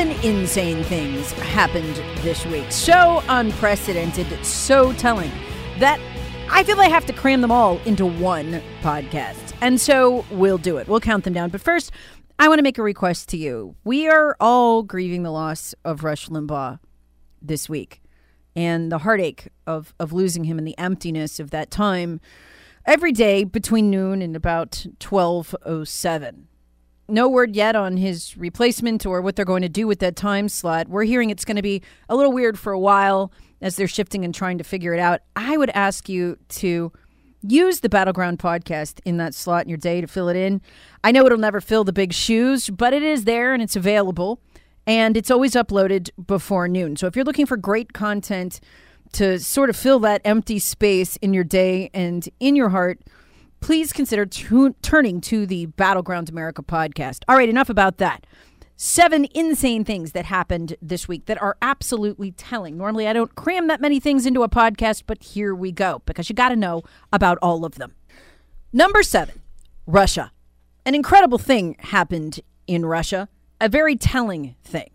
Seven insane things happened this week. So unprecedented, so telling that I feel I have to cram them all into one podcast. And so we'll do it. We'll count them down. But first, I want to make a request to you. We are all grieving the loss of Rush Limbaugh this week and the heartache of, of losing him and the emptiness of that time every day between noon and about 1207 no word yet on his replacement or what they're going to do with that time slot. We're hearing it's going to be a little weird for a while as they're shifting and trying to figure it out. I would ask you to use the Battleground podcast in that slot in your day to fill it in. I know it'll never fill the big shoes, but it is there and it's available. And it's always uploaded before noon. So if you're looking for great content to sort of fill that empty space in your day and in your heart, please consider tu- turning to the Battleground America podcast. All right, enough about that. Seven insane things that happened this week that are absolutely telling. Normally, I don't cram that many things into a podcast, but here we go because you got to know about all of them. Number seven, Russia. An incredible thing happened in Russia, a very telling thing.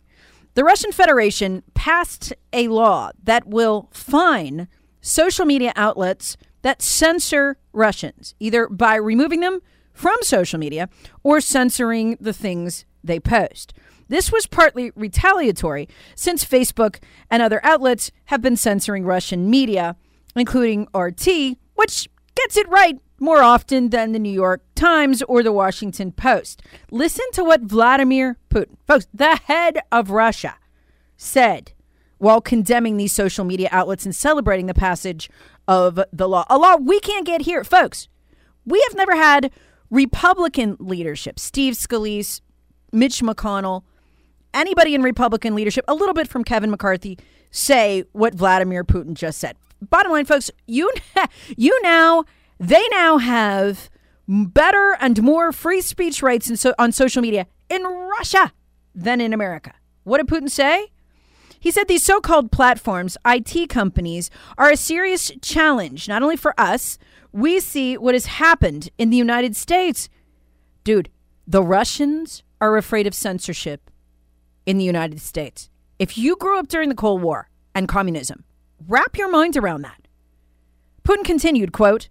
The Russian Federation passed a law that will fine social media outlets that censor Russians, either by removing them from social media or censoring the things they post. This was partly retaliatory since Facebook and other outlets have been censoring Russian media, including RT, which gets it right more often than the New York Times or the Washington Post. Listen to what Vladimir Putin, folks, the head of Russia, said while condemning these social media outlets and celebrating the passage of the law. A law we can't get here. Folks, we have never had Republican leadership, Steve Scalise, Mitch McConnell, anybody in Republican leadership, a little bit from Kevin McCarthy, say what Vladimir Putin just said. Bottom line, folks, you you now they now have better and more free speech rights so, on social media in Russia than in America. What did Putin say? He said these so called platforms, IT companies, are a serious challenge, not only for us, we see what has happened in the United States. Dude, the Russians are afraid of censorship in the United States. If you grew up during the Cold War and communism, wrap your mind around that. Putin continued, quote,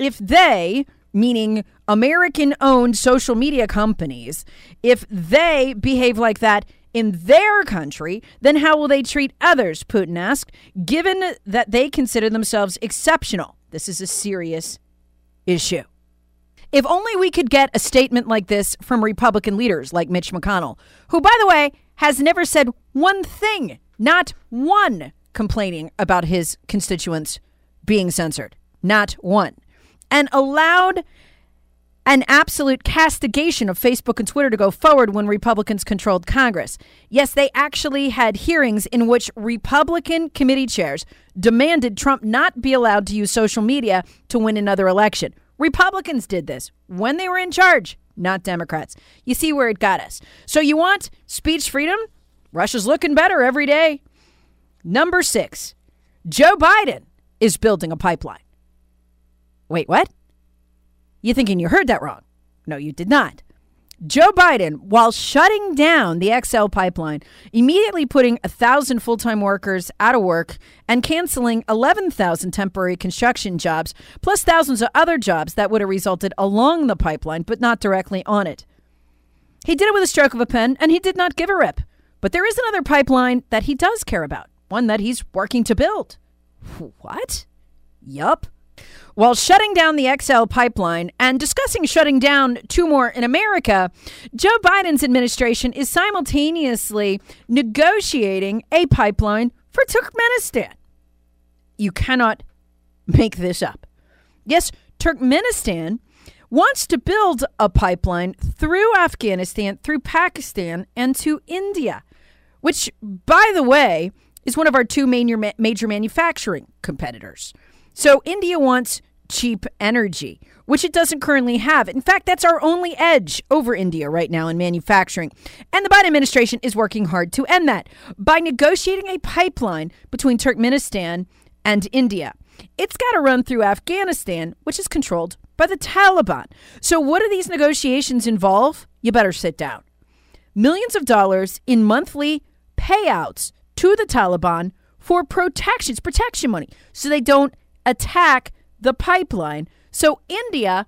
if they, meaning American owned social media companies, if they behave like that, in their country, then how will they treat others? Putin asked, given that they consider themselves exceptional. This is a serious issue. If only we could get a statement like this from Republican leaders like Mitch McConnell, who, by the way, has never said one thing, not one, complaining about his constituents being censored. Not one. And allowed an absolute castigation of Facebook and Twitter to go forward when Republicans controlled Congress. Yes, they actually had hearings in which Republican committee chairs demanded Trump not be allowed to use social media to win another election. Republicans did this when they were in charge, not Democrats. You see where it got us. So you want speech freedom? Russia's looking better every day. Number six, Joe Biden is building a pipeline. Wait, what? You're thinking you heard that wrong. No, you did not. Joe Biden, while shutting down the XL pipeline, immediately putting 1,000 full time workers out of work and canceling 11,000 temporary construction jobs, plus thousands of other jobs that would have resulted along the pipeline, but not directly on it. He did it with a stroke of a pen, and he did not give a rip. But there is another pipeline that he does care about, one that he's working to build. What? Yup. While shutting down the XL pipeline and discussing shutting down two more in America, Joe Biden's administration is simultaneously negotiating a pipeline for Turkmenistan. You cannot make this up. Yes, Turkmenistan wants to build a pipeline through Afghanistan, through Pakistan, and to India, which, by the way, is one of our two major, major manufacturing competitors. So India wants cheap energy, which it doesn't currently have. In fact, that's our only edge over India right now in manufacturing. And the Biden administration is working hard to end that by negotiating a pipeline between Turkmenistan and India. It's got to run through Afghanistan, which is controlled by the Taliban. So, what do these negotiations involve? You better sit down. Millions of dollars in monthly payouts to the Taliban for protections, protection money, so they don't attack the pipeline so India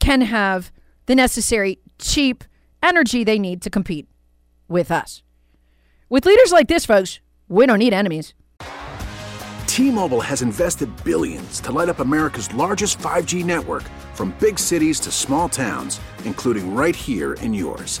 can have the necessary cheap energy they need to compete with us. With leaders like this, folks, we don't need enemies. T Mobile has invested billions to light up America's largest 5G network from big cities to small towns, including right here in yours.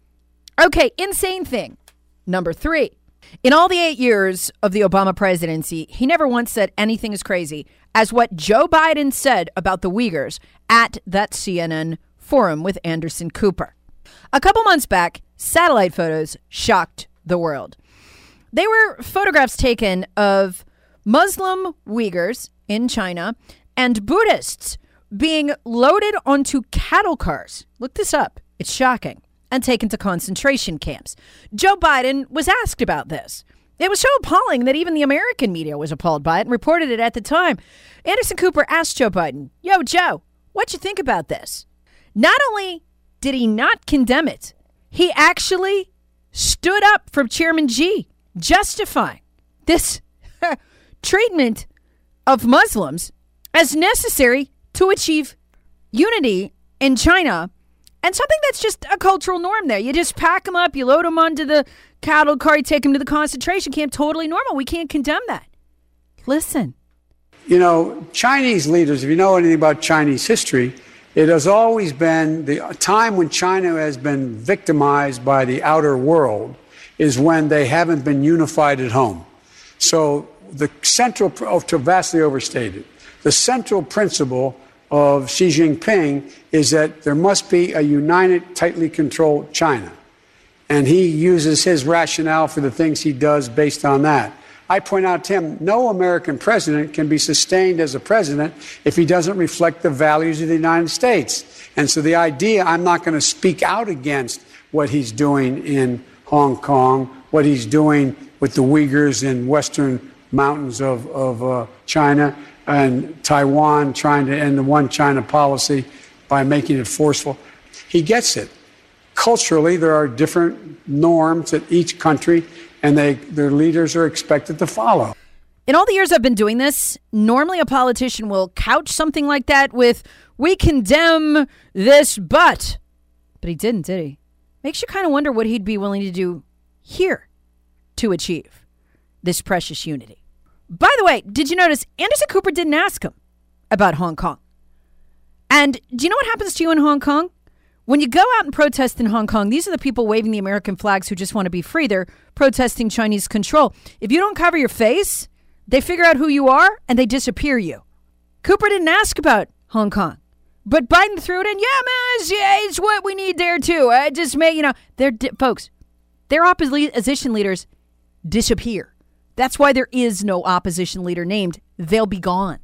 Okay, insane thing. Number three. In all the eight years of the Obama presidency, he never once said anything as crazy as what Joe Biden said about the Uyghurs at that CNN forum with Anderson Cooper. A couple months back, satellite photos shocked the world. They were photographs taken of Muslim Uyghurs in China and Buddhists being loaded onto cattle cars. Look this up. It's shocking and taken to concentration camps. Joe Biden was asked about this. It was so appalling that even the American media was appalled by it and reported it at the time. Anderson Cooper asked Joe Biden, Yo, Joe, what you think about this? Not only did he not condemn it, he actually stood up from Chairman Xi, justifying this treatment of Muslims as necessary to achieve unity in China and something that's just a cultural norm there. You just pack them up, you load them onto the cattle car, you take them to the concentration camp. Totally normal. We can't condemn that. Listen. You know, Chinese leaders, if you know anything about Chinese history, it has always been the time when China has been victimized by the outer world is when they haven't been unified at home. So the central, oh, to vastly overstated, the central principle of Xi Jinping is that there must be a united, tightly controlled China. And he uses his rationale for the things he does based on that. I point out to him no American president can be sustained as a president if he doesn't reflect the values of the United States. And so the idea I'm not going to speak out against what he's doing in Hong Kong, what he's doing with the Uyghurs in western mountains of, of uh, China, and Taiwan trying to end the one China policy by making it forceful. He gets it. Culturally, there are different norms at each country, and they, their leaders are expected to follow. In all the years I've been doing this, normally a politician will couch something like that with, We condemn this, but. But he didn't, did he? Makes you kind of wonder what he'd be willing to do here to achieve this precious unity. By the way, did you notice Anderson Cooper didn't ask him about Hong Kong? And do you know what happens to you in Hong Kong? When you go out and protest in Hong Kong, these are the people waving the American flags who just want to be free. They're protesting Chinese control. If you don't cover your face, they figure out who you are and they disappear you. Cooper didn't ask about Hong Kong. But Biden threw it in. Yeah, man, it's, yeah, it's what we need there too. I just may, you know, they're folks. Their opposition leaders disappear. That's why there is no opposition leader named. They'll be gone.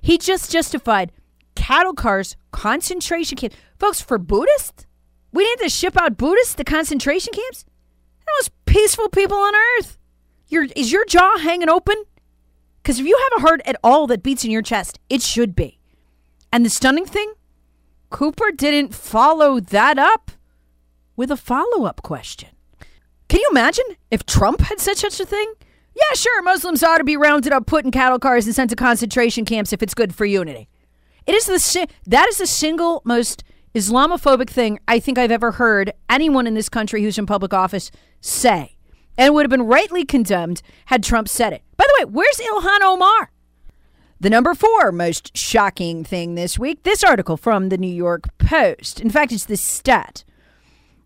He just justified cattle cars, concentration camps. Folks, for Buddhists, we need to ship out Buddhists to concentration camps. The most peaceful people on earth. Your, is your jaw hanging open? Because if you have a heart at all that beats in your chest, it should be. And the stunning thing, Cooper didn't follow that up with a follow up question. Can you imagine if Trump had said such a thing? Yeah, sure, Muslims ought to be rounded up, put in cattle cars, and sent to concentration camps if it's good for unity. It is the that is the single most Islamophobic thing I think I've ever heard anyone in this country who's in public office say, and would have been rightly condemned had Trump said it. By the way, where's Ilhan Omar? The number four most shocking thing this week this article from the New York Post. In fact, it's this stat.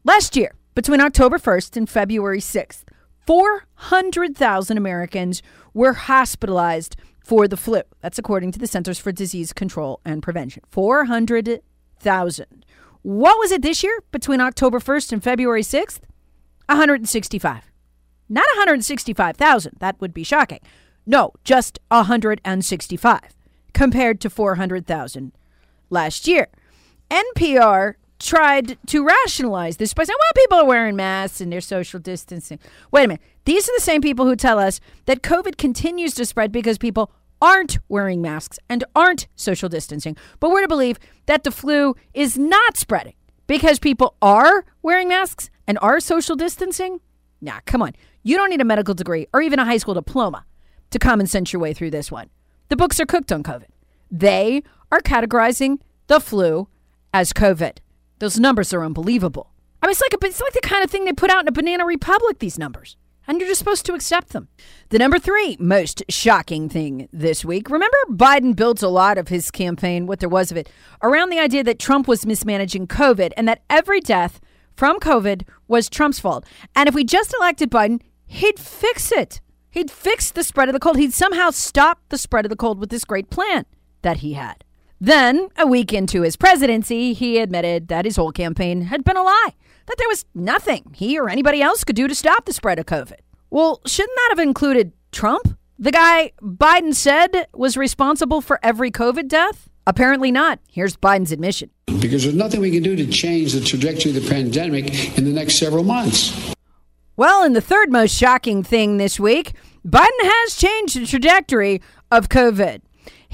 Last year, between October 1st and February 6th, 400,000 Americans were hospitalized for the flu. That's according to the Centers for Disease Control and Prevention. 400,000. What was it this year between October 1st and February 6th? 165. Not 165,000. That would be shocking. No, just 165 compared to 400,000 last year. NPR tried to rationalize this by saying, well, people are wearing masks and they're social distancing. Wait a minute. These are the same people who tell us that COVID continues to spread because people aren't wearing masks and aren't social distancing. But we're to believe that the flu is not spreading because people are wearing masks and are social distancing? Nah, come on. You don't need a medical degree or even a high school diploma to common sense your way through this one. The books are cooked on COVID. They are categorizing the flu as COVID. Those numbers are unbelievable. I mean, it's like a, it's like the kind of thing they put out in a Banana Republic. These numbers, and you're just supposed to accept them. The number three most shocking thing this week. Remember, Biden built a lot of his campaign, what there was of it, around the idea that Trump was mismanaging COVID and that every death from COVID was Trump's fault. And if we just elected Biden, he'd fix it. He'd fix the spread of the cold. He'd somehow stop the spread of the cold with this great plan that he had. Then, a week into his presidency, he admitted that his whole campaign had been a lie, that there was nothing he or anybody else could do to stop the spread of COVID. Well, shouldn't that have included Trump? The guy Biden said was responsible for every COVID death? Apparently not. Here's Biden's admission. Because there's nothing we can do to change the trajectory of the pandemic in the next several months. Well, and the third most shocking thing this week Biden has changed the trajectory of COVID.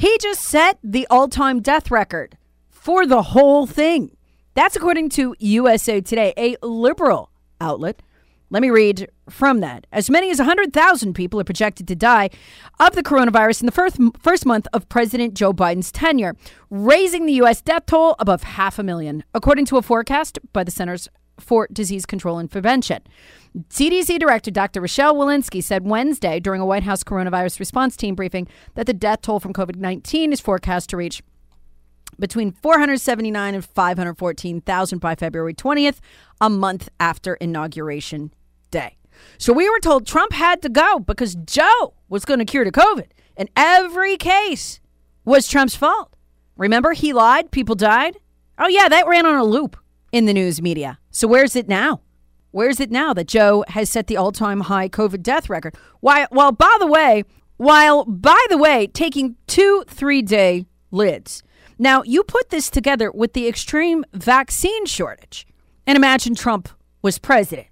He just set the all time death record for the whole thing. That's according to USA Today, a liberal outlet. Let me read from that. As many as 100,000 people are projected to die of the coronavirus in the first, first month of President Joe Biden's tenure, raising the U.S. death toll above half a million, according to a forecast by the Centers for Disease Control and Prevention. CDC Director Dr. Rochelle Walensky said Wednesday during a White House coronavirus response team briefing that the death toll from COVID 19 is forecast to reach between 479 and 514,000 by February 20th, a month after Inauguration Day. So we were told Trump had to go because Joe was going to cure the COVID. And every case was Trump's fault. Remember, he lied, people died? Oh, yeah, that ran on a loop in the news media. So where's it now? Where's it now that Joe has set the all-time high COVID death record? While, while by the way, while by the way, taking two three-day lids. Now you put this together with the extreme vaccine shortage, and imagine Trump was president.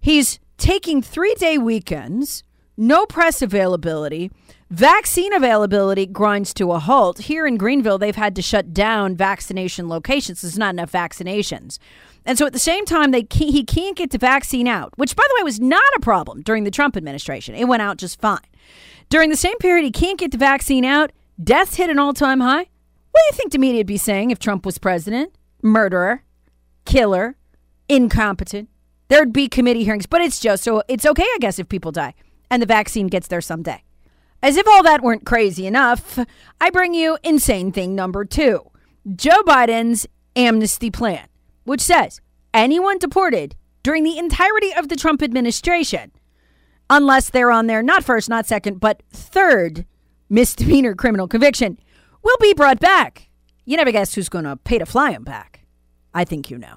He's taking three-day weekends, no press availability. Vaccine availability grinds to a halt. Here in Greenville, they've had to shut down vaccination locations. There's not enough vaccinations. And so at the same time, they he can't get the vaccine out, which, by the way, was not a problem during the Trump administration. It went out just fine. During the same period, he can't get the vaccine out. Deaths hit an all time high. What do you think the media would be saying if Trump was president? Murderer, killer, incompetent. There'd be committee hearings, but it's just so it's okay, I guess, if people die and the vaccine gets there someday. As if all that weren't crazy enough, I bring you insane thing number two Joe Biden's amnesty plan, which says anyone deported during the entirety of the Trump administration, unless they're on their not first, not second, but third misdemeanor criminal conviction, will be brought back. You never guess who's going to pay to fly them back. I think you know.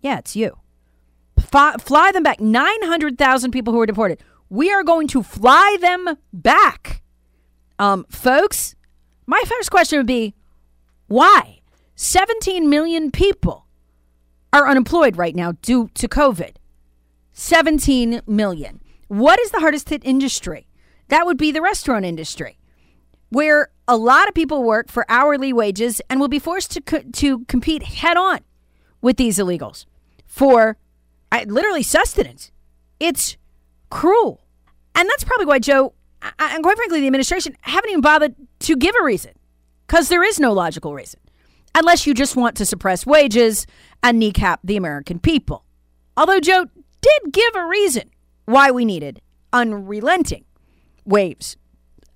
Yeah, it's you. Fly, them back. 900,000 people who were deported. We are going to fly them back. Um, folks, my first question would be why? 17 million people are unemployed right now due to COVID. 17 million. What is the hardest hit industry? That would be the restaurant industry, where a lot of people work for hourly wages and will be forced to, co- to compete head on with these illegals for literally sustenance. It's cruel. And that's probably why Joe and quite frankly, the administration haven't even bothered to give a reason because there is no logical reason unless you just want to suppress wages and kneecap the American people. Although Joe did give a reason why we needed unrelenting waves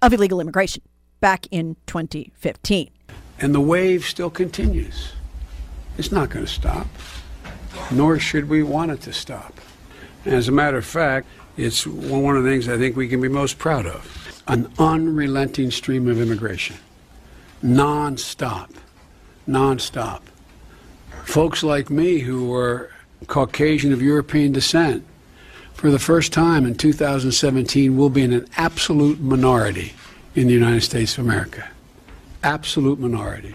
of illegal immigration back in 2015. And the wave still continues. It's not going to stop, nor should we want it to stop. As a matter of fact, it's one of the things I think we can be most proud of. An unrelenting stream of immigration, non-stop, non-stop. Folks like me who were Caucasian of European descent, for the first time in 2017, will be in an absolute minority in the United States of America. Absolute minority.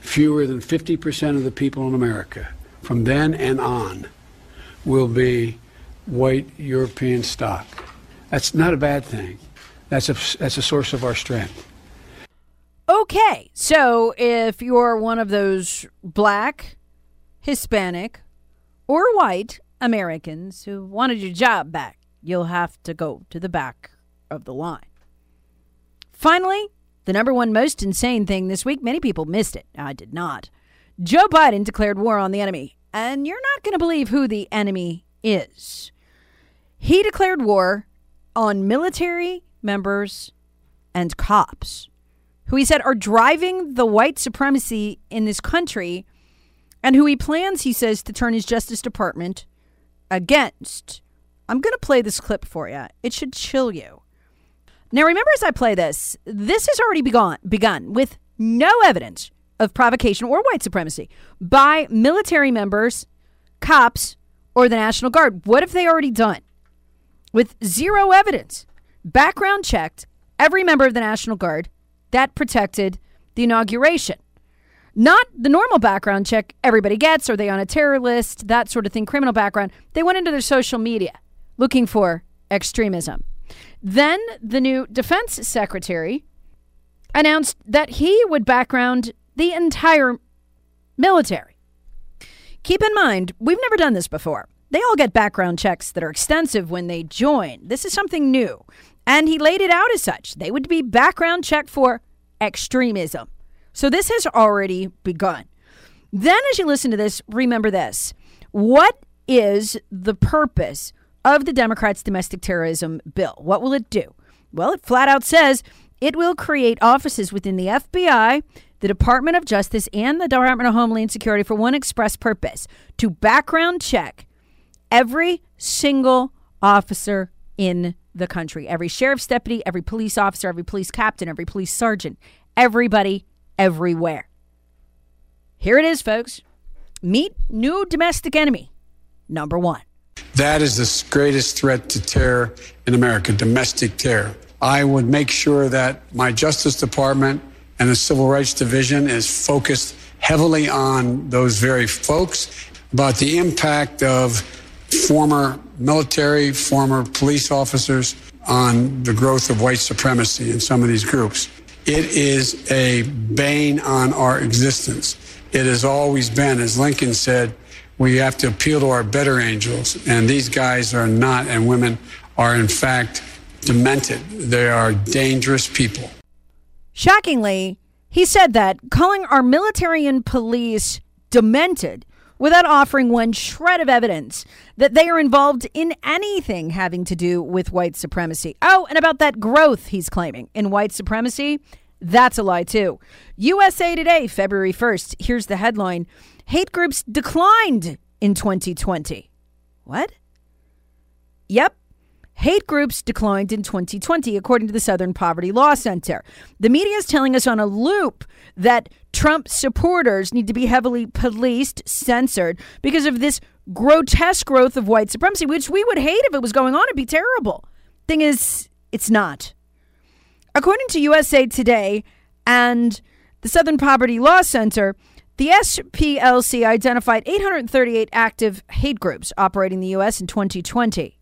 Fewer than 50% of the people in America from then and on will be white European stock. That's not a bad thing. That's a, that's a source of our strength. Okay, so if you're one of those black, Hispanic, or white Americans who wanted your job back, you'll have to go to the back of the line. Finally, the number one most insane thing this week, many people missed it. I did not. Joe Biden declared war on the enemy, and you're not going to believe who the enemy is. He declared war on military members and cops who he said are driving the white supremacy in this country and who he plans, he says, to turn his Justice Department against. I'm going to play this clip for you. It should chill you. Now, remember as I play this, this has already begun, begun with no evidence of provocation or white supremacy by military members, cops, or the National Guard. What have they already done? with zero evidence, background checked every member of the National Guard that protected the inauguration. Not the normal background check everybody gets. Are they on a terror list? That sort of thing, criminal background. They went into their social media looking for extremism. Then the new defense secretary announced that he would background the entire military. Keep in mind, we've never done this before. They all get background checks that are extensive when they join. This is something new. And he laid it out as such. They would be background checked for extremism. So this has already begun. Then, as you listen to this, remember this. What is the purpose of the Democrats' domestic terrorism bill? What will it do? Well, it flat out says it will create offices within the FBI, the Department of Justice, and the Department of Homeland Security for one express purpose to background check every single officer in the country every sheriff's deputy, every police officer, every police captain, every police sergeant, everybody, everywhere. Here it is, folks. Meet new domestic enemy number one. That is the greatest threat to terror in America domestic terror. I would make sure that my Justice Department and the Civil Rights Division is focused heavily on those very folks about the impact of former military, former police officers on the growth of white supremacy in some of these groups. It is a bane on our existence. It has always been, as Lincoln said, we have to appeal to our better angels. And these guys are not, and women are, in fact, demented. They are dangerous people. Shockingly, he said that calling our military and police demented without offering one shred of evidence that they are involved in anything having to do with white supremacy. Oh, and about that growth he's claiming in white supremacy, that's a lie too. USA Today, February 1st. Here's the headline Hate groups declined in 2020. What? Yep. Hate groups declined in 2020, according to the Southern Poverty Law Center. The media is telling us on a loop that Trump supporters need to be heavily policed, censored, because of this grotesque growth of white supremacy, which we would hate if it was going on. It'd be terrible. Thing is, it's not. According to USA Today and the Southern Poverty Law Center, the SPLC identified 838 active hate groups operating in the U.S. in 2020.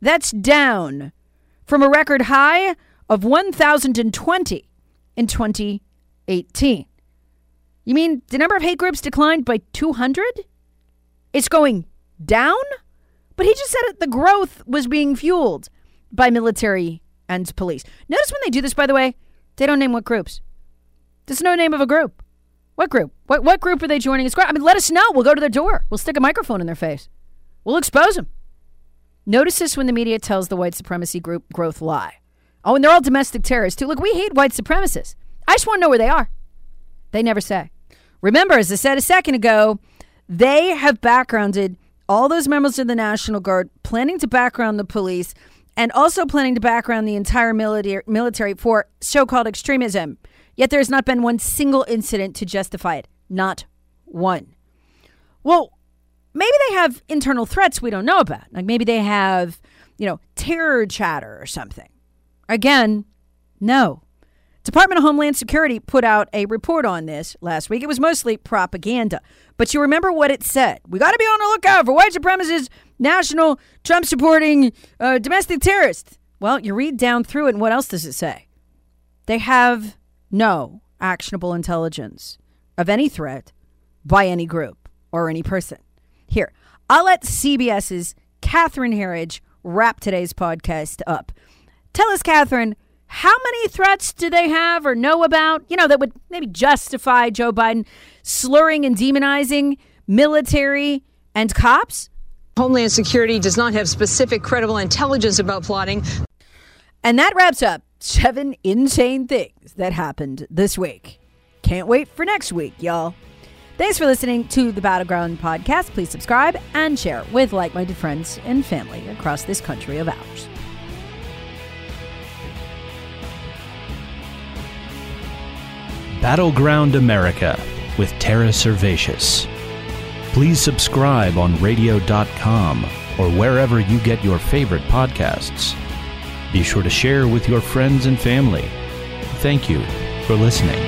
That's down from a record high of 1,020 in 2018. You mean the number of hate groups declined by 200? It's going down? But he just said it, the growth was being fueled by military and police. Notice when they do this, by the way, they don't name what groups. There's no name of a group. What group? What, what group are they joining? I mean, let us know. We'll go to their door. We'll stick a microphone in their face. We'll expose them. Notice this when the media tells the white supremacy group growth lie. Oh, and they're all domestic terrorists, too. Look, we hate white supremacists. I just want to know where they are. They never say. Remember, as I said a second ago, they have backgrounded all those members of the National Guard, planning to background the police, and also planning to background the entire military, for so called extremism. Yet there has not been one single incident to justify it. Not one. Well, maybe they have internal threats we don't know about. Like maybe they have, you know, terror chatter or something. Again, no. Department of Homeland Security put out a report on this last week. It was mostly propaganda. But you remember what it said. We got to be on the lookout for white supremacists, national Trump supporting uh, domestic terrorists. Well, you read down through it, and what else does it say? They have no actionable intelligence of any threat by any group or any person. Here, I'll let CBS's Catherine Herridge wrap today's podcast up. Tell us, Catherine, how many threats do they have or know about, you know, that would maybe justify Joe Biden slurring and demonizing military and cops? Homeland Security does not have specific credible intelligence about plotting. And that wraps up seven insane things that happened this week. Can't wait for next week, y'all. Thanks for listening to the Battleground podcast. Please subscribe and share with like minded friends and family across this country of ours. Battleground America with Tara Servatius. Please subscribe on radio.com or wherever you get your favorite podcasts. Be sure to share with your friends and family. Thank you for listening.